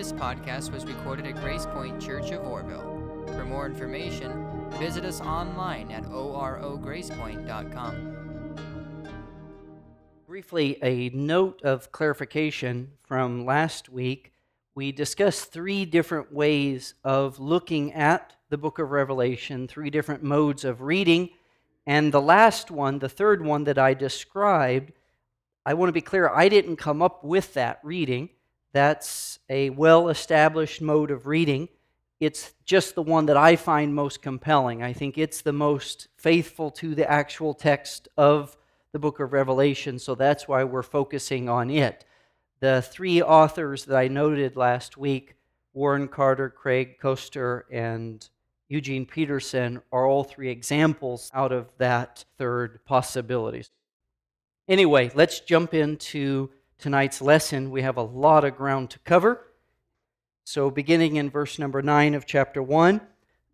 This podcast was recorded at Grace Point Church of Orville. For more information, visit us online at orogracepoint.com. Briefly, a note of clarification from last week. We discussed three different ways of looking at the book of Revelation, three different modes of reading. And the last one, the third one that I described, I want to be clear, I didn't come up with that reading. That's a well established mode of reading. It's just the one that I find most compelling. I think it's the most faithful to the actual text of the book of Revelation, so that's why we're focusing on it. The three authors that I noted last week Warren Carter, Craig Koester, and Eugene Peterson are all three examples out of that third possibility. Anyway, let's jump into tonight's lesson. We have a lot of ground to cover. So, beginning in verse number 9 of chapter 1,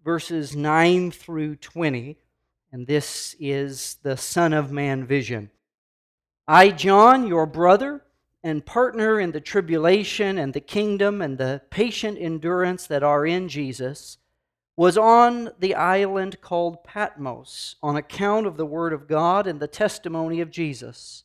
verses 9 through 20, and this is the Son of Man vision. I, John, your brother and partner in the tribulation and the kingdom and the patient endurance that are in Jesus, was on the island called Patmos on account of the word of God and the testimony of Jesus.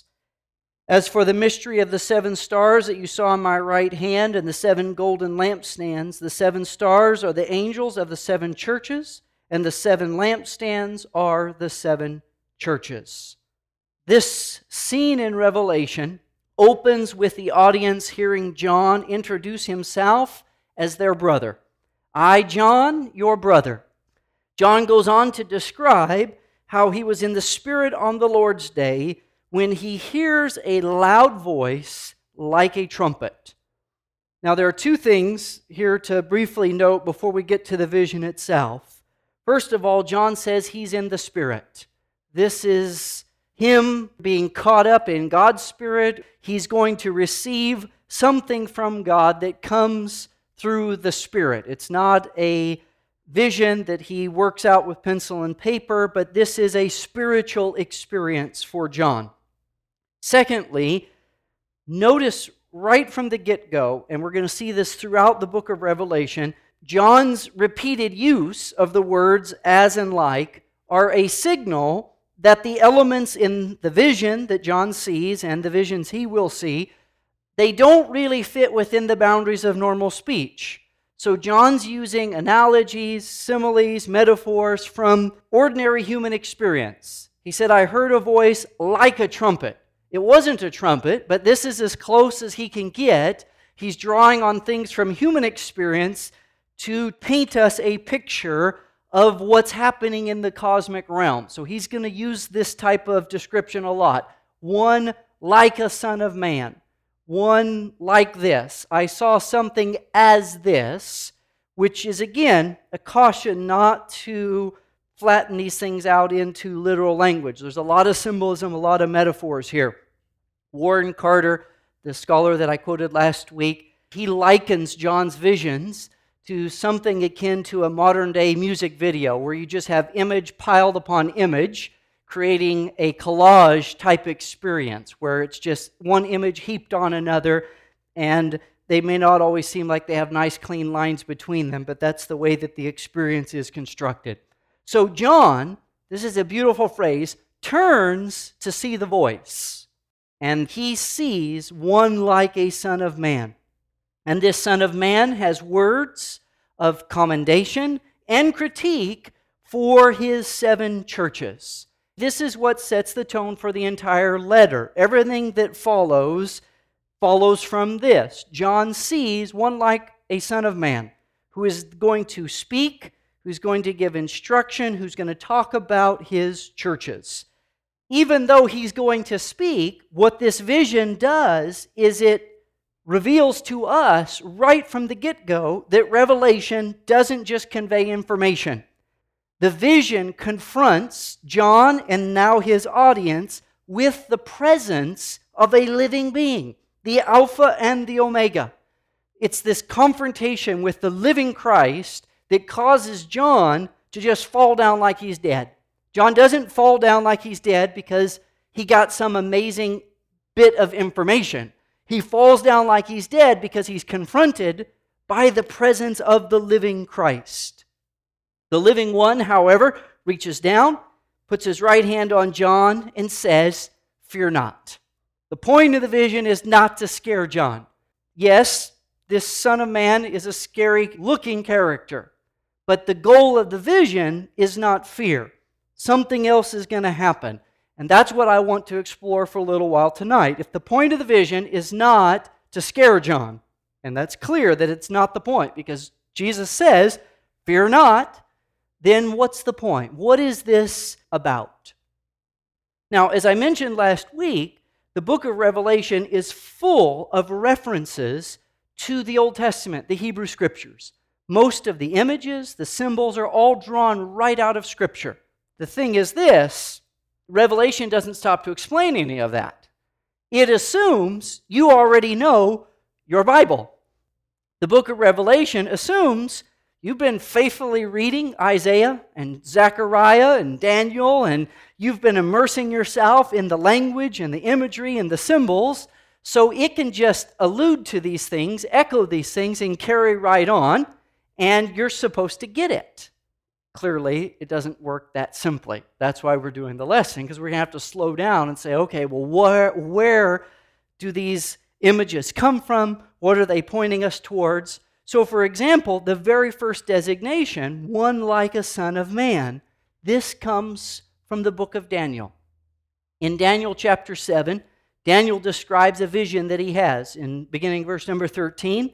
As for the mystery of the seven stars that you saw on my right hand and the seven golden lampstands, the seven stars are the angels of the seven churches, and the seven lampstands are the seven churches. This scene in Revelation opens with the audience hearing John introduce himself as their brother. I, John, your brother. John goes on to describe how he was in the Spirit on the Lord's day when he hears a loud voice like a trumpet. Now, there are two things here to briefly note before we get to the vision itself. First of all, John says he's in the Spirit. This is him being caught up in God's Spirit. He's going to receive something from God that comes through the Spirit. It's not a vision that he works out with pencil and paper, but this is a spiritual experience for John. Secondly, notice right from the get go, and we're going to see this throughout the book of Revelation, John's repeated use of the words as and like are a signal that the elements in the vision that John sees and the visions he will see, they don't really fit within the boundaries of normal speech. So John's using analogies, similes, metaphors from ordinary human experience. He said, I heard a voice like a trumpet. It wasn't a trumpet, but this is as close as he can get. He's drawing on things from human experience to paint us a picture of what's happening in the cosmic realm. So he's going to use this type of description a lot. One like a son of man, one like this. I saw something as this, which is again a caution not to flatten these things out into literal language. There's a lot of symbolism, a lot of metaphors here. Warren Carter, the scholar that I quoted last week, he likens John's visions to something akin to a modern day music video where you just have image piled upon image, creating a collage type experience where it's just one image heaped on another, and they may not always seem like they have nice, clean lines between them, but that's the way that the experience is constructed. So, John, this is a beautiful phrase, turns to see the voice, and he sees one like a son of man. And this Son of Man has words of commendation and critique for his seven churches. This is what sets the tone for the entire letter. Everything that follows follows from this. John sees one like a Son of Man who is going to speak, who's going to give instruction, who's going to talk about his churches. Even though he's going to speak, what this vision does is it reveals to us right from the get go that Revelation doesn't just convey information. The vision confronts John and now his audience with the presence of a living being, the Alpha and the Omega. It's this confrontation with the living Christ that causes John to just fall down like he's dead. John doesn't fall down like he's dead because he got some amazing bit of information. He falls down like he's dead because he's confronted by the presence of the living Christ. The living one, however, reaches down, puts his right hand on John, and says, Fear not. The point of the vision is not to scare John. Yes, this Son of Man is a scary looking character, but the goal of the vision is not fear. Something else is going to happen. And that's what I want to explore for a little while tonight. If the point of the vision is not to scare John, and that's clear that it's not the point because Jesus says, Fear not, then what's the point? What is this about? Now, as I mentioned last week, the book of Revelation is full of references to the Old Testament, the Hebrew Scriptures. Most of the images, the symbols are all drawn right out of Scripture. The thing is this Revelation doesn't stop to explain any of that. It assumes you already know your Bible. The book of Revelation assumes you've been faithfully reading Isaiah and Zechariah and Daniel, and you've been immersing yourself in the language and the imagery and the symbols, so it can just allude to these things, echo these things, and carry right on, and you're supposed to get it. Clearly, it doesn't work that simply. That's why we're doing the lesson, because we're going to have to slow down and say, okay, well, where, where do these images come from? What are they pointing us towards? So, for example, the very first designation, one like a son of man, this comes from the book of Daniel. In Daniel chapter 7, Daniel describes a vision that he has. In beginning verse number 13,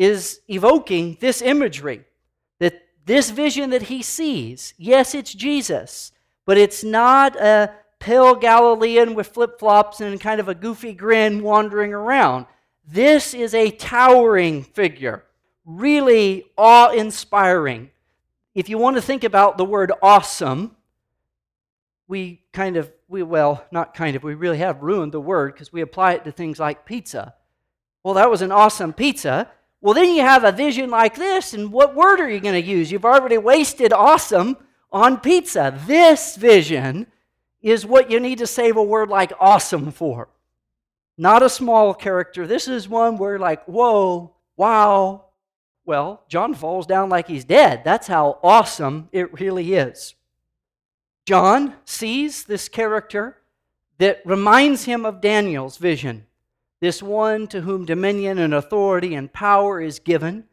is evoking this imagery that this vision that he sees, yes, it's Jesus, but it's not a pale Galilean with flip flops and kind of a goofy grin wandering around. This is a towering figure, really awe inspiring. If you want to think about the word awesome, we kind of, we, well, not kind of, we really have ruined the word because we apply it to things like pizza. Well, that was an awesome pizza. Well, then you have a vision like this, and what word are you going to use? You've already wasted awesome on pizza. This vision is what you need to save a word like awesome for. Not a small character. This is one where, like, whoa, wow. Well, John falls down like he's dead. That's how awesome it really is. John sees this character that reminds him of Daniel's vision this one to whom dominion and authority and power is given.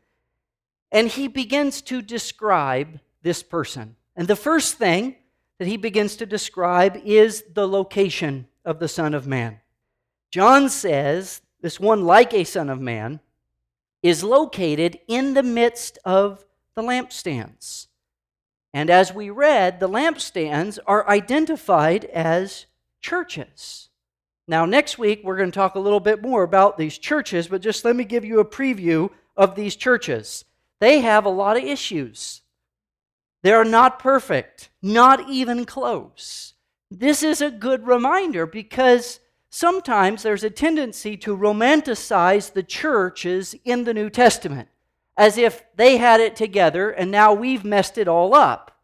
And he begins to describe this person. And the first thing that he begins to describe is the location of the Son of Man. John says this one, like a Son of Man, is located in the midst of the lampstands. And as we read, the lampstands are identified as churches. Now, next week, we're going to talk a little bit more about these churches, but just let me give you a preview of these churches. They have a lot of issues. They are not perfect, not even close. This is a good reminder because sometimes there's a tendency to romanticize the churches in the New Testament as if they had it together and now we've messed it all up.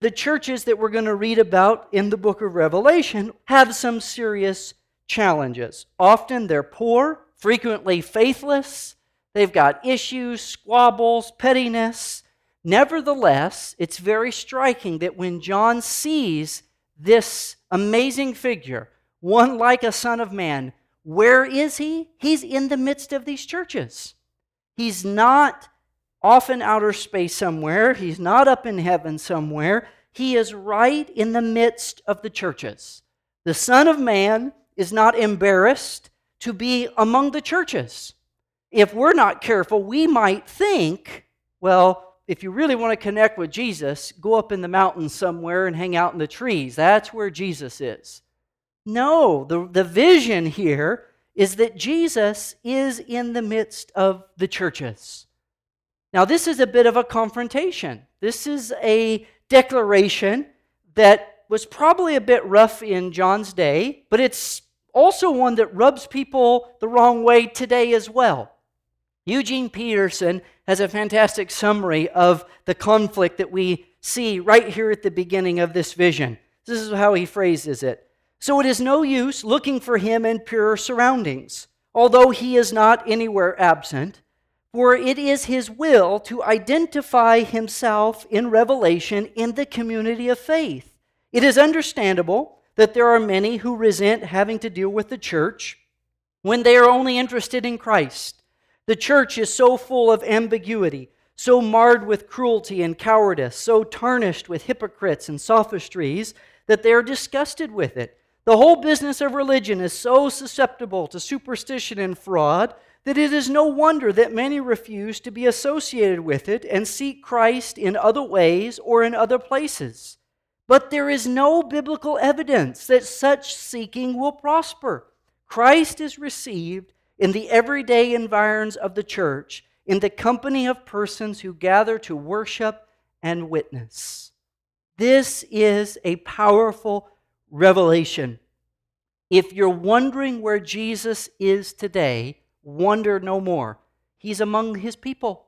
The churches that we're going to read about in the book of Revelation have some serious challenges. Often they're poor, frequently faithless, they've got issues, squabbles, pettiness. Nevertheless, it's very striking that when John sees this amazing figure, one like a son of man, where is he? He's in the midst of these churches. He's not off in outer space somewhere, he's not up in heaven somewhere. He is right in the midst of the churches. The Son of Man is not embarrassed to be among the churches. If we're not careful, we might think, well, if you really want to connect with Jesus, go up in the mountains somewhere and hang out in the trees. That's where Jesus is. No, the, the vision here is that Jesus is in the midst of the churches. Now, this is a bit of a confrontation. This is a declaration that was probably a bit rough in John's day, but it's also one that rubs people the wrong way today as well. Eugene Peterson has a fantastic summary of the conflict that we see right here at the beginning of this vision. This is how he phrases it. So it is no use looking for him in pure surroundings, although he is not anywhere absent, for it is his will to identify himself in revelation in the community of faith. It is understandable that there are many who resent having to deal with the church when they are only interested in Christ. The church is so full of ambiguity, so marred with cruelty and cowardice, so tarnished with hypocrites and sophistries that they are disgusted with it. The whole business of religion is so susceptible to superstition and fraud that it is no wonder that many refuse to be associated with it and seek Christ in other ways or in other places. But there is no biblical evidence that such seeking will prosper. Christ is received in the everyday environs of the church, in the company of persons who gather to worship and witness. This is a powerful revelation. If you're wondering where Jesus is today, wonder no more. He's among his people,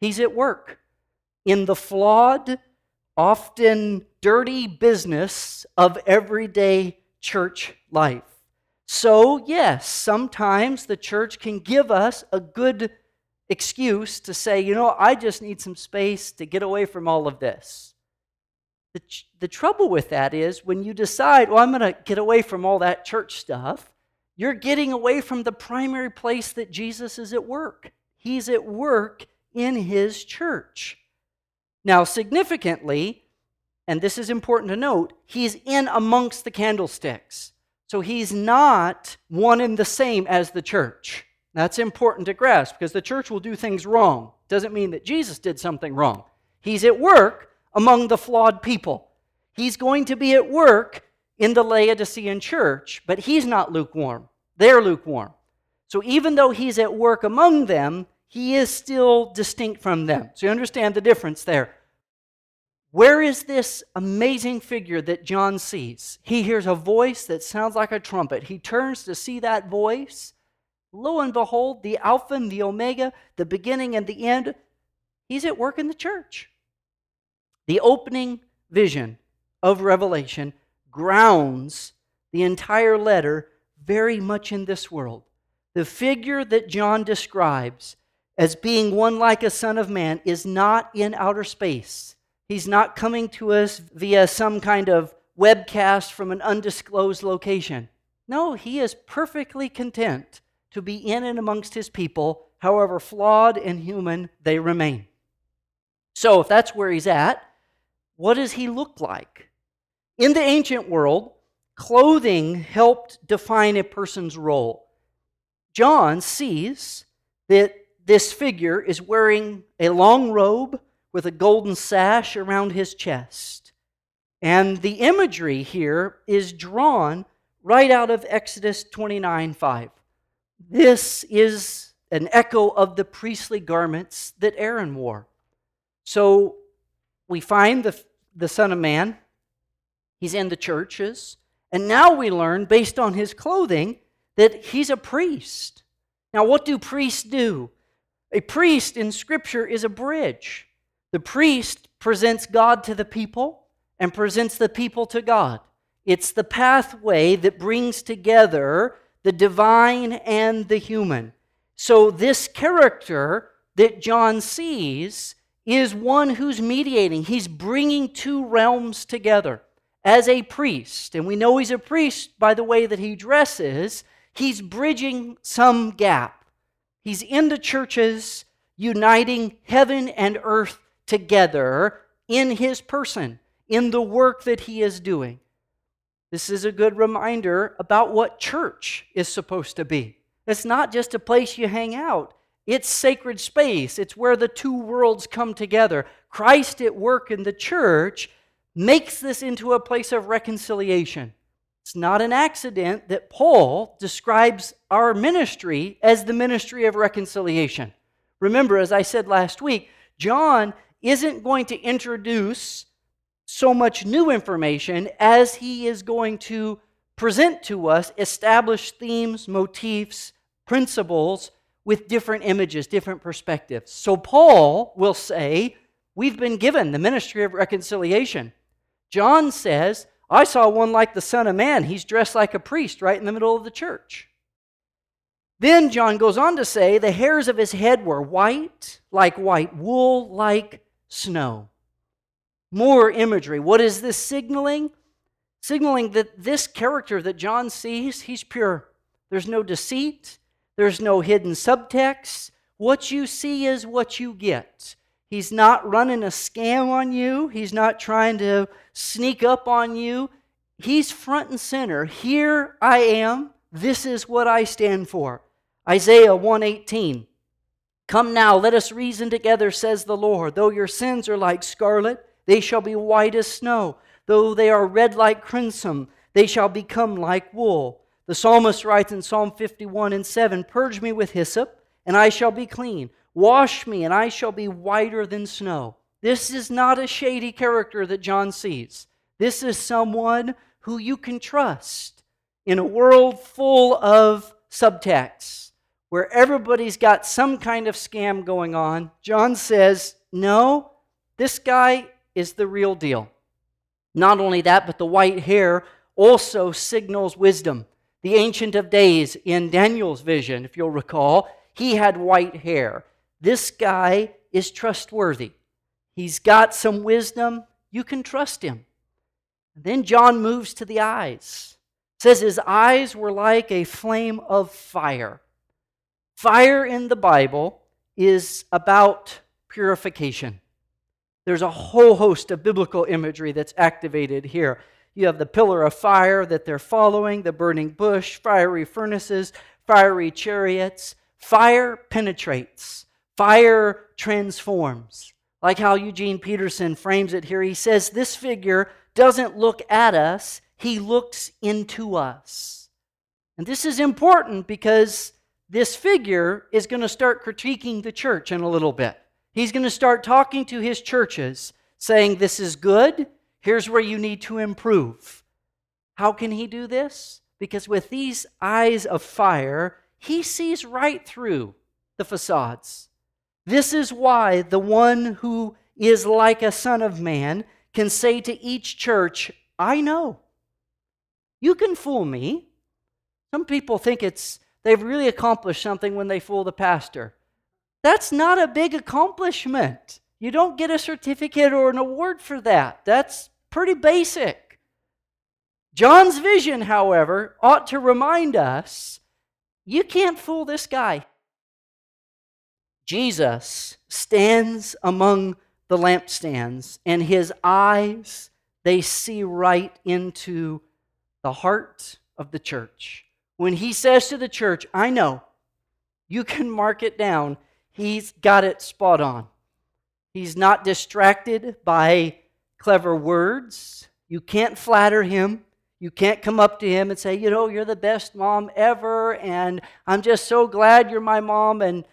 he's at work in the flawed, often dirty business of everyday church life. So, yes, sometimes the church can give us a good excuse to say, you know, I just need some space to get away from all of this. The, ch- the trouble with that is when you decide, well, I'm going to get away from all that church stuff, you're getting away from the primary place that Jesus is at work. He's at work in his church. Now, significantly, and this is important to note, he's in amongst the candlesticks. So he's not one and the same as the church. That's important to grasp because the church will do things wrong. Doesn't mean that Jesus did something wrong. He's at work among the flawed people. He's going to be at work in the Laodicean church, but he's not lukewarm. They're lukewarm. So even though he's at work among them, he is still distinct from them. So you understand the difference there. Where is this amazing figure that John sees? He hears a voice that sounds like a trumpet. He turns to see that voice. Lo and behold, the Alpha and the Omega, the beginning and the end, he's at work in the church. The opening vision of Revelation grounds the entire letter very much in this world. The figure that John describes as being one like a son of man is not in outer space. He's not coming to us via some kind of webcast from an undisclosed location. No, he is perfectly content to be in and amongst his people, however flawed and human they remain. So, if that's where he's at, what does he look like? In the ancient world, clothing helped define a person's role. John sees that this figure is wearing a long robe with a golden sash around his chest. And the imagery here is drawn right out of Exodus 29 5. This is an echo of the priestly garments that Aaron wore. So we find the, the Son of Man, he's in the churches, and now we learn, based on his clothing, that he's a priest. Now, what do priests do? A priest in Scripture is a bridge. The priest presents God to the people and presents the people to God. It's the pathway that brings together the divine and the human. So, this character that John sees is one who's mediating. He's bringing two realms together as a priest. And we know he's a priest by the way that he dresses. He's bridging some gap. He's in the churches, uniting heaven and earth together in his person, in the work that he is doing. This is a good reminder about what church is supposed to be. It's not just a place you hang out, it's sacred space. It's where the two worlds come together. Christ at work in the church makes this into a place of reconciliation. It's not an accident that Paul describes our ministry as the ministry of reconciliation. Remember, as I said last week, John isn't going to introduce so much new information as he is going to present to us established themes, motifs, principles with different images, different perspectives. So Paul will say, We've been given the ministry of reconciliation. John says, I saw one like the Son of Man. He's dressed like a priest right in the middle of the church. Then John goes on to say, The hairs of his head were white, like white wool, like snow. More imagery. What is this signaling? Signaling that this character that John sees, he's pure. There's no deceit, there's no hidden subtext. What you see is what you get. He's not running a scam on you, he's not trying to sneak up on you. He's front and center. Here I am. This is what I stand for. Isaiah 118. Come now, let us reason together, says the Lord. Though your sins are like scarlet, they shall be white as snow. Though they are red like crimson, they shall become like wool. The psalmist writes in Psalm 51 and 7 Purge me with hyssop, and I shall be clean. Wash me, and I shall be whiter than snow. This is not a shady character that John sees. This is someone who you can trust in a world full of subtexts where everybody's got some kind of scam going on. John says, No, this guy is the real deal. Not only that, but the white hair also signals wisdom. The Ancient of Days in Daniel's vision, if you'll recall, he had white hair. This guy is trustworthy. He's got some wisdom. You can trust him. then John moves to the eyes. It says his eyes were like a flame of fire. Fire in the Bible is about purification. There's a whole host of biblical imagery that's activated here. You have the pillar of fire that they're following, the burning bush, fiery furnaces, fiery chariots. Fire penetrates, fire transforms. Like how Eugene Peterson frames it here, he says this figure doesn't look at us, he looks into us. And this is important because this figure is going to start critiquing the church in a little bit. He's going to start talking to his churches, saying, This is good. Here's where you need to improve. How can he do this? Because with these eyes of fire, he sees right through the facades. This is why the one who is like a son of man can say to each church, I know. You can fool me. Some people think it's they've really accomplished something when they fool the pastor. That's not a big accomplishment. You don't get a certificate or an award for that. That's pretty basic. John's vision, however, ought to remind us you can't fool this guy. Jesus stands among the lampstands, and his eyes, they see right into the heart of the church. When he says to the church, I know, you can mark it down He's got it spot on. He's not distracted by clever words. You can't flatter him. You can't come up to him and say, you know, you're the best mom ever, and I'm just so glad you're my mom. And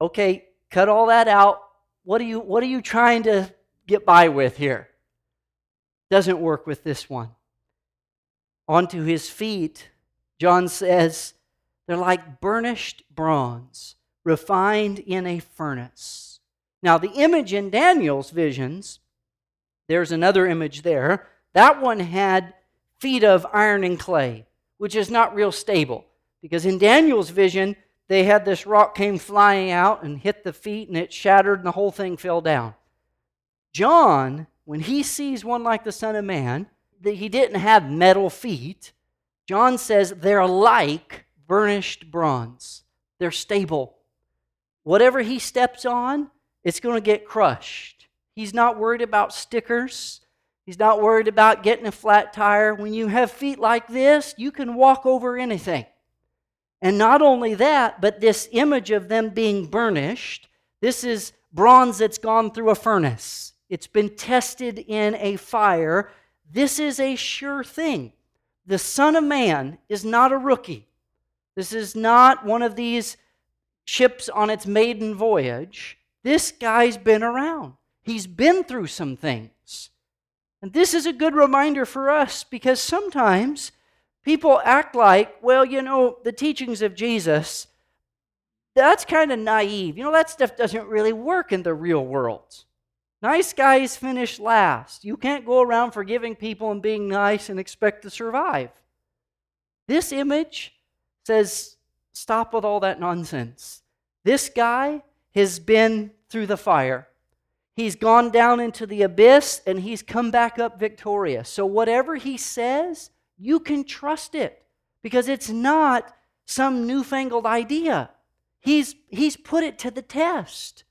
okay, cut all that out. What are you, what are you trying to get by with here? Doesn't work with this one. Onto his feet, John says, they're like burnished bronze, refined in a furnace. Now, the image in Daniel's visions, there's another image there. That one had feet of iron and clay, which is not real stable. Because in Daniel's vision, they had this rock came flying out and hit the feet and it shattered and the whole thing fell down. John, when he sees one like the Son of Man, that he didn't have metal feet, John says they're like burnished bronze. They're stable. Whatever he steps on, it's going to get crushed. He's not worried about stickers. He's not worried about getting a flat tire. When you have feet like this, you can walk over anything. And not only that, but this image of them being burnished, this is bronze that's gone through a furnace. It's been tested in a fire. This is a sure thing. The Son of Man is not a rookie. This is not one of these ships on its maiden voyage. This guy's been around, he's been through some things. And this is a good reminder for us because sometimes people act like, well, you know, the teachings of Jesus, that's kind of naive. You know, that stuff doesn't really work in the real world. Nice guys finish last. You can't go around forgiving people and being nice and expect to survive. This image says, stop with all that nonsense. This guy has been through the fire. He's gone down into the abyss and he's come back up victorious. So, whatever he says, you can trust it because it's not some newfangled idea. He's, he's put it to the test.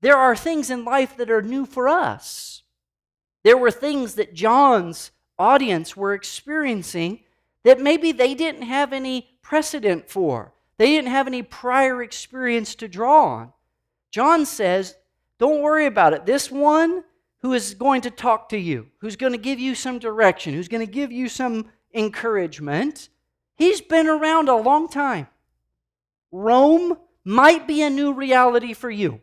There are things in life that are new for us. There were things that John's audience were experiencing that maybe they didn't have any precedent for. They didn't have any prior experience to draw on. John says, Don't worry about it. This one who is going to talk to you, who's going to give you some direction, who's going to give you some encouragement, he's been around a long time. Rome might be a new reality for you.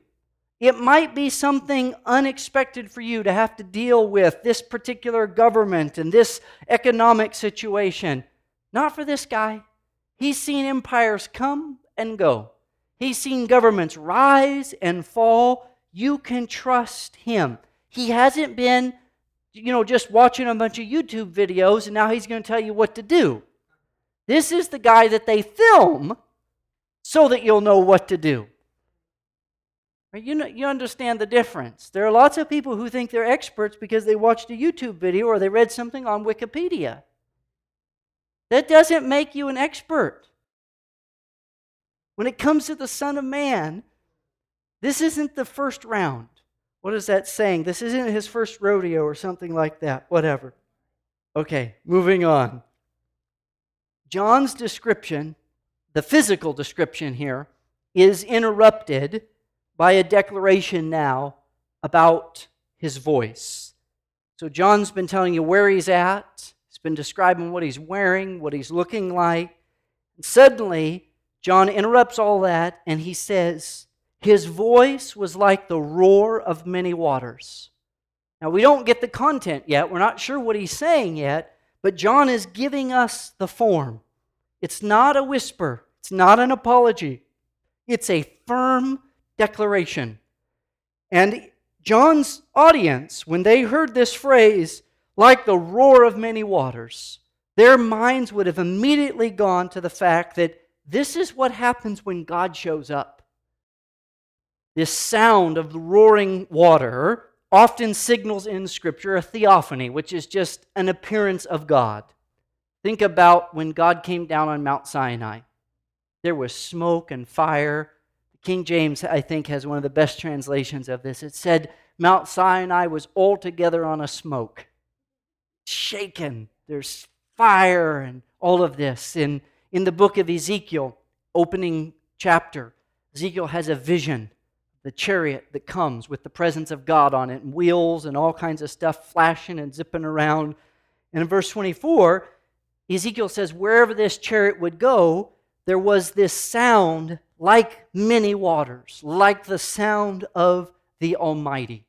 It might be something unexpected for you to have to deal with this particular government and this economic situation. Not for this guy. He's seen empires come and go, he's seen governments rise and fall. You can trust him. He hasn't been, you know, just watching a bunch of YouTube videos and now he's going to tell you what to do. This is the guy that they film so that you'll know what to do. You, know, you understand the difference. There are lots of people who think they're experts because they watched a YouTube video or they read something on Wikipedia. That doesn't make you an expert. When it comes to the Son of Man, this isn't the first round. What is that saying? This isn't his first rodeo or something like that. Whatever. Okay, moving on. John's description, the physical description here, is interrupted by a declaration now about his voice. So, John's been telling you where he's at, he's been describing what he's wearing, what he's looking like. And suddenly, John interrupts all that and he says, His voice was like the roar of many waters. Now, we don't get the content yet. We're not sure what he's saying yet, but John is giving us the form. It's not a whisper, it's not an apology, it's a firm declaration. And John's audience, when they heard this phrase, like the roar of many waters, their minds would have immediately gone to the fact that this is what happens when God shows up. This sound of the roaring water often signals in Scripture a theophany, which is just an appearance of God. Think about when God came down on Mount Sinai. There was smoke and fire King James, I think, has one of the best translations of this. It said, Mount Sinai was altogether on a smoke, shaken. There's fire and all of this. In, in the book of Ezekiel, opening chapter, Ezekiel has a vision the chariot that comes with the presence of God on it, and wheels and all kinds of stuff flashing and zipping around. And in verse 24, Ezekiel says, Wherever this chariot would go, there was this sound like many waters, like the sound of the Almighty.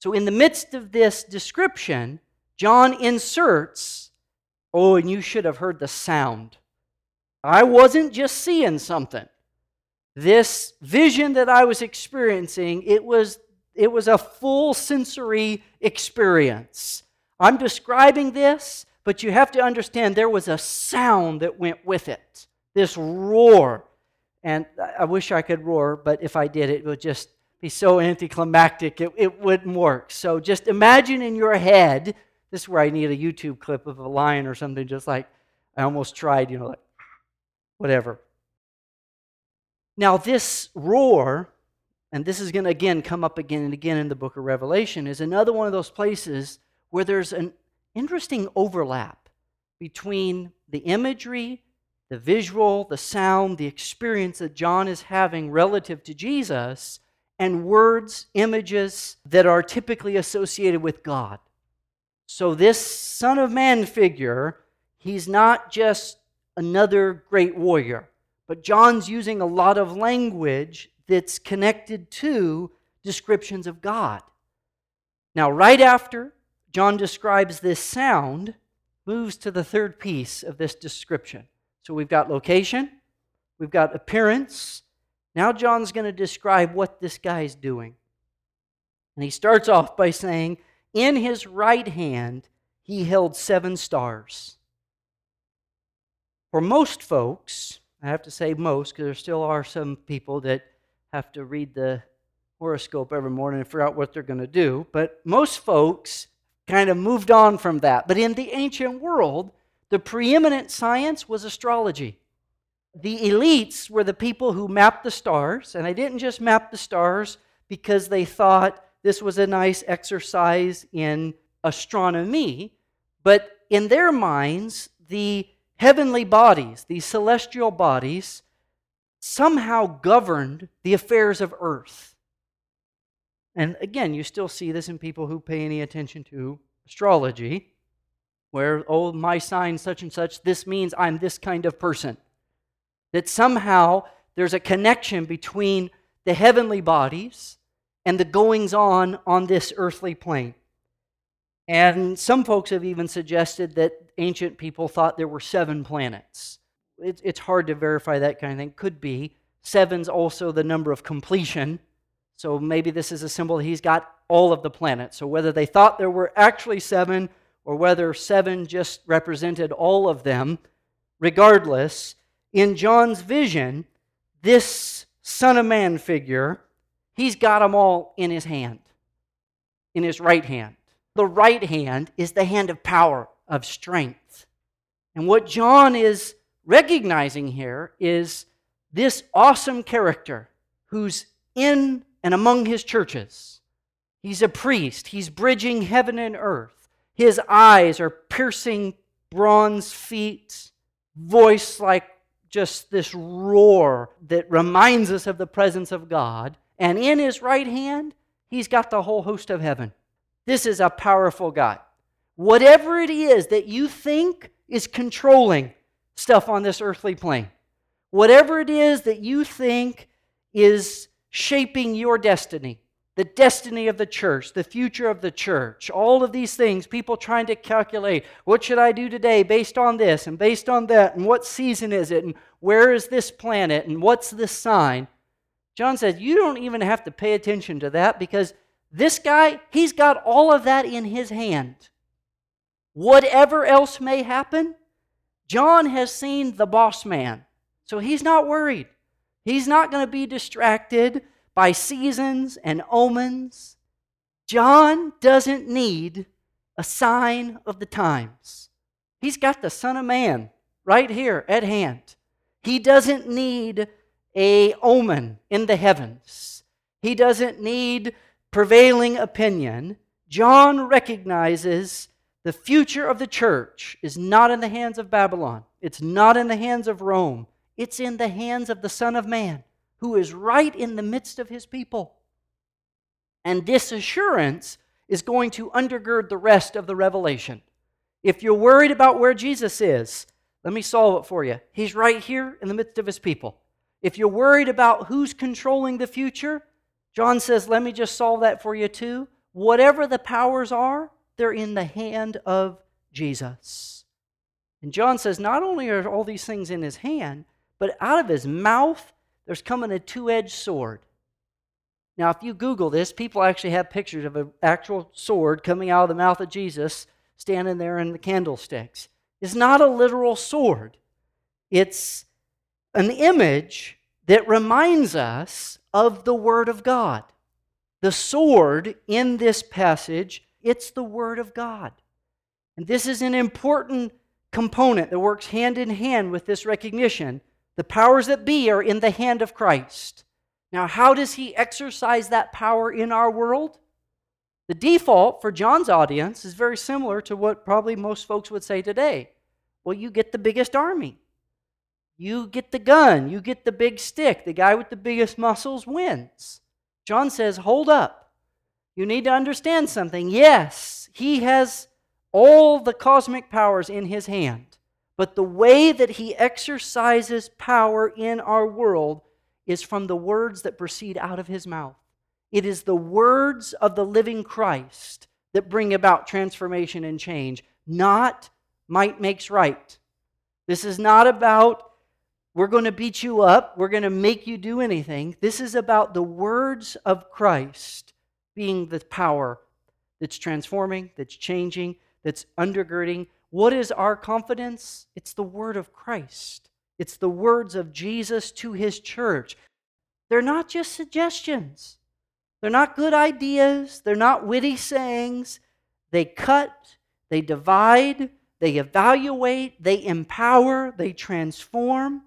So, in the midst of this description, John inserts, Oh, and you should have heard the sound. I wasn't just seeing something. This vision that I was experiencing, it was, it was a full sensory experience. I'm describing this, but you have to understand there was a sound that went with it. This roar. And I wish I could roar, but if I did, it would just be so anticlimactic, it, it wouldn't work. So just imagine in your head, this is where I need a YouTube clip of a lion or something, just like I almost tried, you know, like whatever. Now, this roar, and this is going to again come up again and again in the book of Revelation, is another one of those places where there's an interesting overlap between the imagery, the visual, the sound, the experience that John is having relative to Jesus, and words, images that are typically associated with God. So, this Son of Man figure, he's not just another great warrior, but John's using a lot of language that's connected to descriptions of God. Now, right after John describes this sound, moves to the third piece of this description. So we've got location, we've got appearance, now, John's going to describe what this guy's doing. And he starts off by saying, In his right hand, he held seven stars. For most folks, I have to say most, because there still are some people that have to read the horoscope every morning and figure out what they're going to do, but most folks kind of moved on from that. But in the ancient world, the preeminent science was astrology the elites were the people who mapped the stars, and they didn't just map the stars because they thought this was a nice exercise in astronomy, but in their minds, the heavenly bodies, these celestial bodies, somehow governed the affairs of earth. And again, you still see this in people who pay any attention to astrology, where, oh, my sign, such and such, this means I'm this kind of person that somehow there's a connection between the heavenly bodies and the goings on on this earthly plane. And some folks have even suggested that ancient people thought there were seven planets. it's hard to verify that kind of thing. Could be. Seven's also the number of completion. So maybe this is a symbol he's got all of the planets. So whether they thought there were actually seven or whether seven just represented all of them, regardless, in John's vision, this Son of Man figure, he's got them all in his hand, in his right hand. The right hand is the hand of power, of strength. And what John is recognizing here is this awesome character who's in and among his churches. He's a priest, he's bridging heaven and earth. His eyes are piercing bronze feet, voice like just this roar that reminds us of the presence of God. And in his right hand, he's got the whole host of heaven. This is a powerful God. Whatever it is that you think is controlling stuff on this earthly plane, whatever it is that you think is shaping your destiny, the destiny of the church, the future of the church, all of these things, people trying to calculate what should I do today based on this and based on that, and what season is it, and where is this planet, and what's this sign. John says, You don't even have to pay attention to that because this guy, he's got all of that in his hand. Whatever else may happen, John has seen the boss man, so he's not worried. He's not going to be distracted by seasons and omens. John doesn't need a sign of the times. He's got the Son of Man right here at hand. He doesn't need a omen in the heavens. He doesn't need prevailing opinion. John recognizes the future of the church is not in the hands of Babylon. It's not in the hands of Rome. It's in the hands of the Son of Man who is right in the midst of his people. And this assurance is going to undergird the rest of the revelation. If you're worried about where Jesus is, let me solve it for you. He's right here in the midst of his people. If you're worried about who's controlling the future, John says, let me just solve that for you too. Whatever the powers are, they're in the hand of Jesus. And John says, not only are all these things in his hand, but out of his mouth, there's coming a two edged sword. Now, if you Google this, people actually have pictures of an actual sword coming out of the mouth of Jesus standing there in the candlesticks. It's not a literal sword, it's an image that reminds us of the Word of God. The sword in this passage, it's the Word of God. And this is an important component that works hand in hand with this recognition. The powers that be are in the hand of Christ. Now, how does he exercise that power in our world? The default for John's audience is very similar to what probably most folks would say today. Well, you get the biggest army. You get the gun. You get the big stick. The guy with the biggest muscles wins. John says, Hold up. You need to understand something. Yes, he has all the cosmic powers in his hand, but the way that he exercises power in our world is from the words that proceed out of his mouth. It is the words of the living Christ that bring about transformation and change, not might makes right. This is not about we're going to beat you up, we're going to make you do anything. This is about the words of Christ being the power that's transforming, that's changing, that's undergirding. What is our confidence? It's the word of Christ. It's the words of Jesus to his church. They're not just suggestions, they're not good ideas, they're not witty sayings. They cut, they divide, they evaluate, they empower, they transform.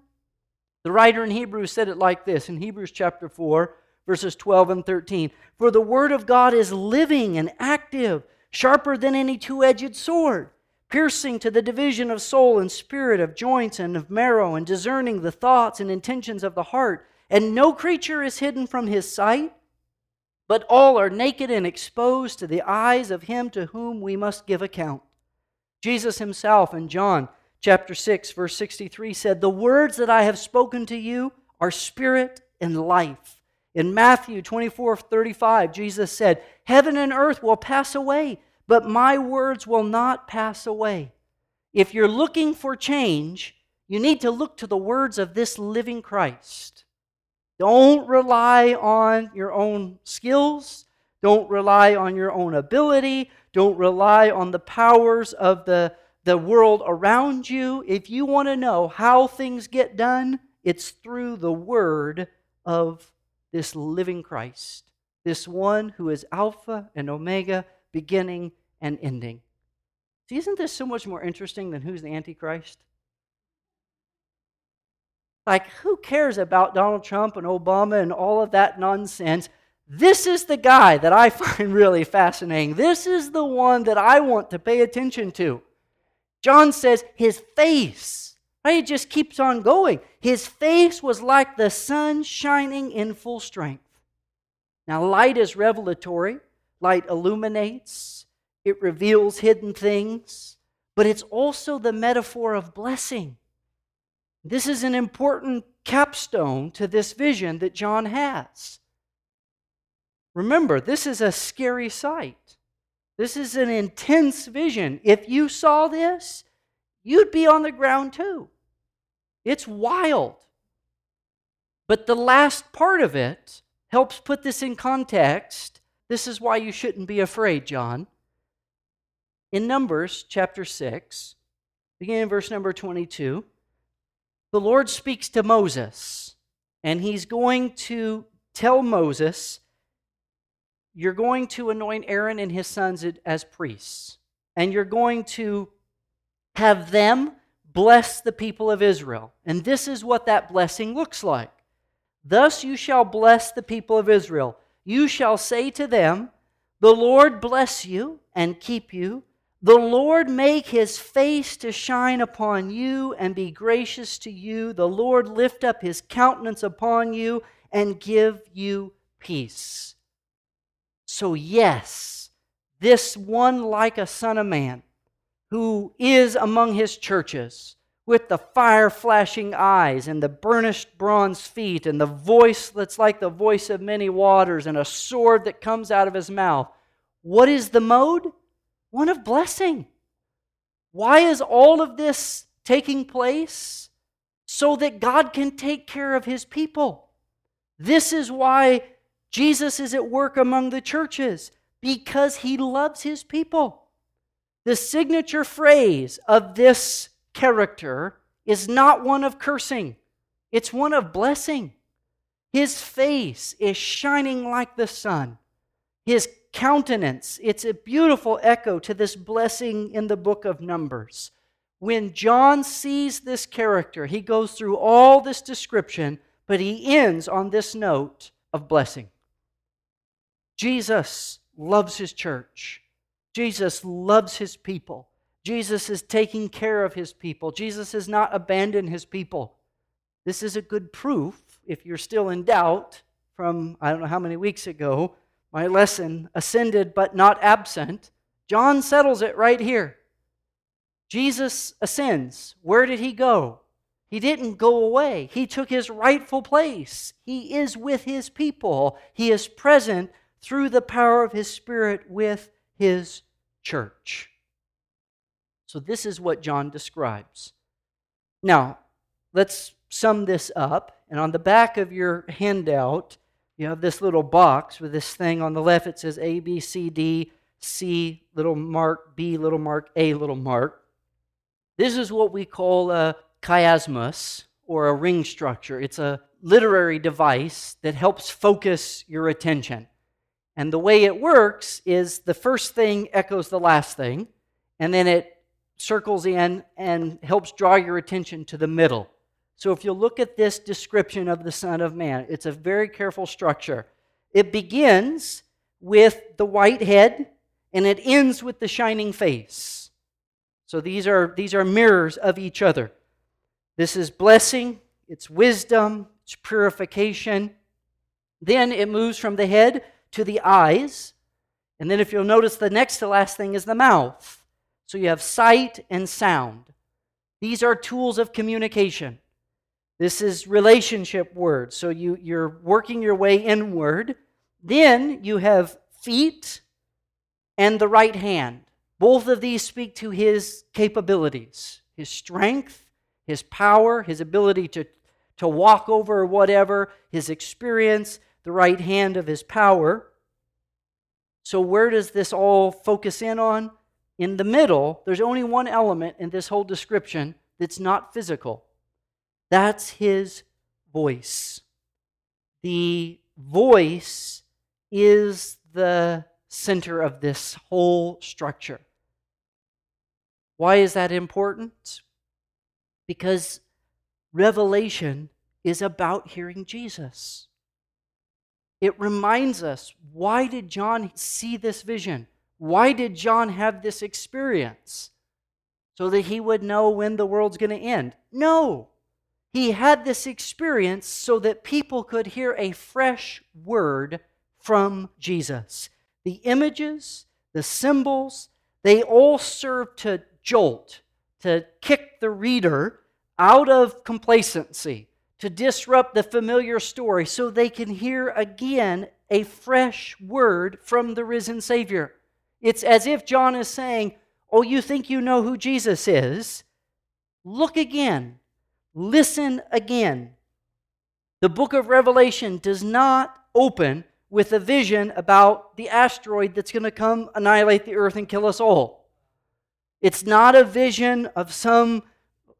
The writer in Hebrews said it like this in Hebrews chapter 4, verses 12 and 13 For the word of God is living and active, sharper than any two edged sword piercing to the division of soul and spirit, of joints and of marrow, and discerning the thoughts and intentions of the heart. And no creature is hidden from his sight, but all are naked and exposed to the eyes of him to whom we must give account. Jesus himself in John chapter 6, verse 63 said, The words that I have spoken to you are spirit and life. In Matthew 24, 35, Jesus said, Heaven and earth will pass away but my words will not pass away. If you're looking for change, you need to look to the words of this living Christ. Don't rely on your own skills. Don't rely on your own ability. Don't rely on the powers of the, the world around you. If you want to know how things get done, it's through the word of this living Christ, this one who is Alpha and Omega, beginning and ending. See, isn't this so much more interesting than who's the Antichrist? Like, who cares about Donald Trump and Obama and all of that nonsense? This is the guy that I find really fascinating. This is the one that I want to pay attention to. John says his face, right? It just keeps on going. His face was like the sun shining in full strength. Now, light is revelatory, light illuminates, it reveals hidden things, but it's also the metaphor of blessing. This is an important capstone to this vision that John has. Remember, this is a scary sight. This is an intense vision. If you saw this, you'd be on the ground too. It's wild. But the last part of it helps put this in context. This is why you shouldn't be afraid, John. In Numbers chapter 6, beginning in verse number 22, the Lord speaks to Moses, and he's going to tell Moses, You're going to anoint Aaron and his sons as priests, and you're going to have them bless the people of Israel. And this is what that blessing looks like. Thus you shall bless the people of Israel. You shall say to them, The Lord bless you and keep you. The Lord make his face to shine upon you and be gracious to you. The Lord lift up his countenance upon you and give you peace. So, yes, this one like a son of man who is among his churches with the fire flashing eyes and the burnished bronze feet and the voice that's like the voice of many waters and a sword that comes out of his mouth. What is the mode? One of blessing. Why is all of this taking place? So that God can take care of his people. This is why Jesus is at work among the churches, because he loves his people. The signature phrase of this character is not one of cursing, it's one of blessing. His face is shining like the sun. His countenance, it's a beautiful echo to this blessing in the book of Numbers. When John sees this character, he goes through all this description, but he ends on this note of blessing. Jesus loves his church. Jesus loves his people. Jesus is taking care of his people. Jesus has not abandoned his people. This is a good proof, if you're still in doubt, from I don't know how many weeks ago, my lesson, Ascended but not absent. John settles it right here. Jesus ascends. Where did he go? He didn't go away. He took his rightful place. He is with his people. He is present through the power of his Spirit with his church. So, this is what John describes. Now, let's sum this up. And on the back of your handout, you have this little box with this thing on the left. It says A, B, C, D, C, little mark, B, little mark, A, little mark. This is what we call a chiasmus or a ring structure. It's a literary device that helps focus your attention. And the way it works is the first thing echoes the last thing, and then it circles in and helps draw your attention to the middle. So if you look at this description of the Son of Man, it's a very careful structure. It begins with the white head and it ends with the shining face. So these are, these are mirrors of each other. This is blessing, it's wisdom, it's purification. Then it moves from the head to the eyes. And then if you'll notice, the next to last thing is the mouth. So you have sight and sound. These are tools of communication. This is relationship words. So you, you're working your way inward. Then you have feet and the right hand. Both of these speak to his capabilities, his strength, his power, his ability to, to walk over whatever, his experience, the right hand of his power. So, where does this all focus in on? in the middle, there's only one element in this whole description that's not physical. That's his voice. The voice is the center of this whole structure. Why is that important? Because revelation is about hearing Jesus. It reminds us why did John see this vision? Why did John have this experience? So that he would know when the world's going to end? No. He had this experience so that people could hear a fresh word from Jesus. The images, the symbols, they all serve to jolt, to kick the reader out of complacency, to disrupt the familiar story so they can hear again a fresh word from the risen Savior. It's as if John is saying, Oh, you think you know who Jesus is? Look again. Listen again. The book of Revelation does not open with a vision about the asteroid that's going to come annihilate the earth and kill us all. It's not a vision of some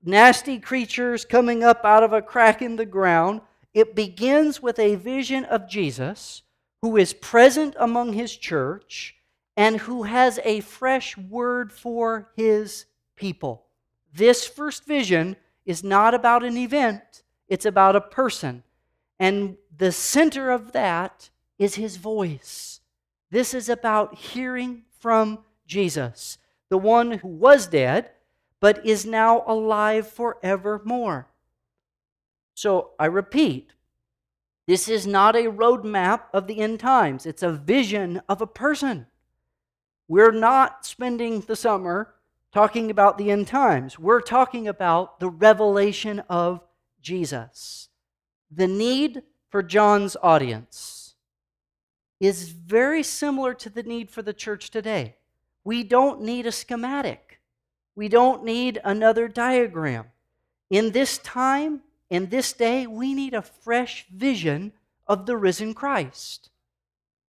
nasty creatures coming up out of a crack in the ground. It begins with a vision of Jesus who is present among his church and who has a fresh word for his people. This first vision is not about an event, it's about a person. And the center of that is his voice. This is about hearing from Jesus, the one who was dead, but is now alive forevermore. So I repeat, This is not a roadmap of the end times, it's a vision of a person. We're not spending the summer talking about the end times. We're talking about the revelation of Jesus. The need for John's audience is very similar to the need for the church today. We don't need a schematic, we don't need another diagram. In this time, in this day, we need a fresh vision of the risen Christ.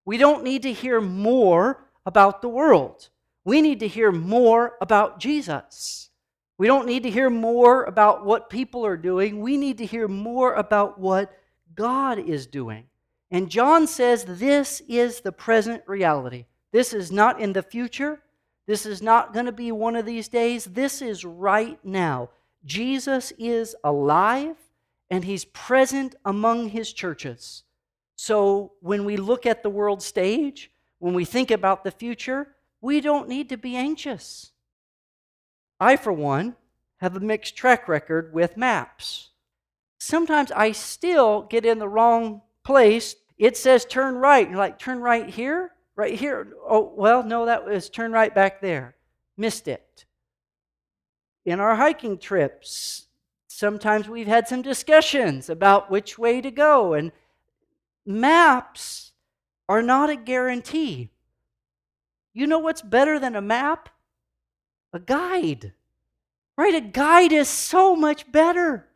We don't need to hear more about the world. We need to hear more about Jesus. We don't need to hear more about what people are doing. We need to hear more about what God is doing. And John says this is the present reality. This is not in the future. This is not going to be one of these days. This is right now. Jesus is alive and he's present among his churches. So when we look at the world stage, when we think about the future, we don't need to be anxious. I, for one, have a mixed track record with maps. Sometimes I still get in the wrong place. It says turn right. You're like, turn right here? Right here? Oh, well, no, that was turn right back there. Missed it. In our hiking trips, sometimes we've had some discussions about which way to go, and maps are not a guarantee. You know what's better than a map? A guide. Right? A guide is so much better.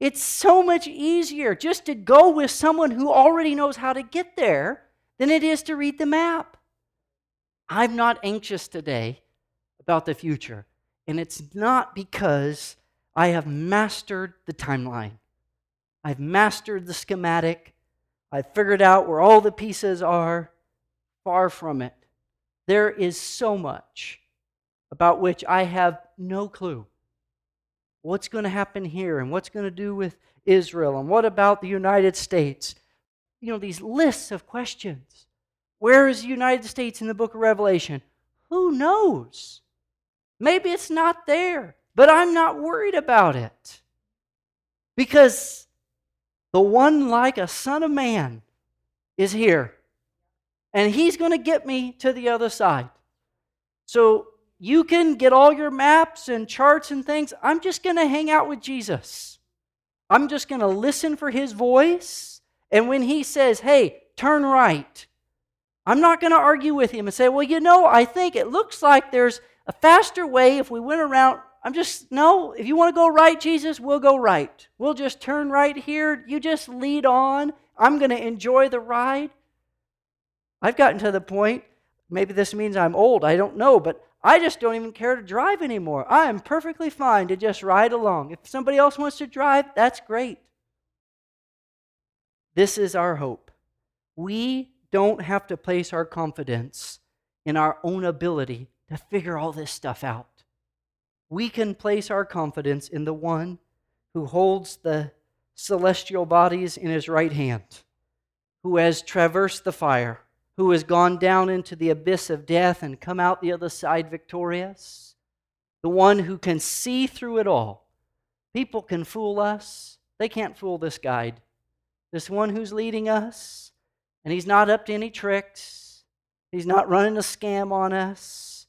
It's so much easier just to go with someone who already knows how to get there than it is to read the map. I'm not anxious today about the future, and it's not because I have mastered the timeline. I've mastered the schematic. I've figured out where all the pieces are. Far from it. There is so much about which I have no clue. What's going to happen here and what's going to do with Israel and what about the United States? You know, these lists of questions. Where is the United States in the book of Revelation? Who knows? Maybe it's not there, but I'm not worried about it. Because the one like a son of man is here and he's going to get me to the other side. So you can get all your maps and charts and things. I'm just going to hang out with Jesus. I'm just going to listen for his voice. And when he says, hey, turn right, I'm not going to argue with him and say, well, you know, I think it looks like there's a faster way if we went around. I'm just, no, if you want to go right, Jesus, we'll go right. We'll just turn right here. You just lead on. I'm going to enjoy the ride. I've gotten to the point, maybe this means I'm old, I don't know, but I just don't even care to drive anymore. I am perfectly fine to just ride along. If somebody else wants to drive, that's great. This is our hope. We don't have to place our confidence in our own ability to figure all this stuff out. We can place our confidence in the one who holds the celestial bodies in his right hand, who has traversed the fire who has gone down into the abyss of death and come out the other side victorious, the one who can see through it all. People can fool us, they can't fool this guide. This one who's leading us, and he's not up to any tricks, he's not running a scam on us.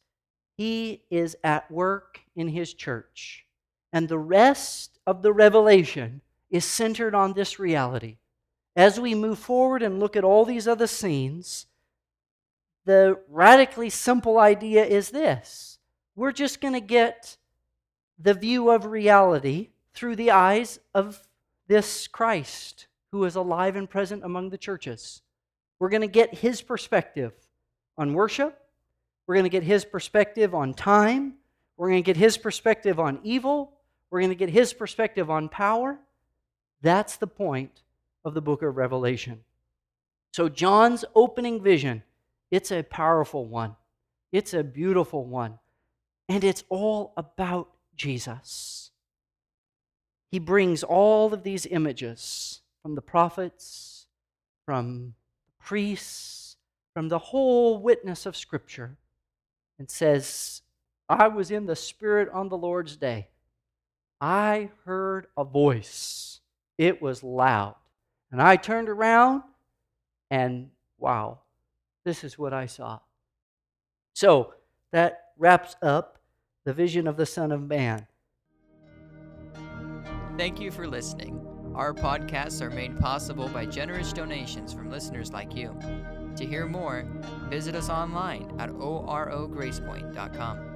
He is at work in his church. And the rest of the revelation is centered on this reality. As we move forward and look at all these other scenes, the radically simple idea is this we're just going to get the view of reality through the eyes of this Christ who is alive and present among the churches. We're going to get his perspective on worship. We're going to get his perspective on time. We're going to get his perspective on evil. We're going to get his perspective on power. That's the point of the book of Revelation. So, John's opening vision it's a powerful one, it's a beautiful one, and it's all about Jesus. He brings all of these images from the prophets, from the priests, from the whole witness of Scripture, and says, I was in the Spirit on the Lord's day. I heard a voice. It was loud. And I turned around, and wow, this is what I saw. So that wraps up the vision of the Son of Man. Thank you for listening. Our podcasts are made possible by generous donations from listeners like you. To hear more, visit us online at orogracepoint.com.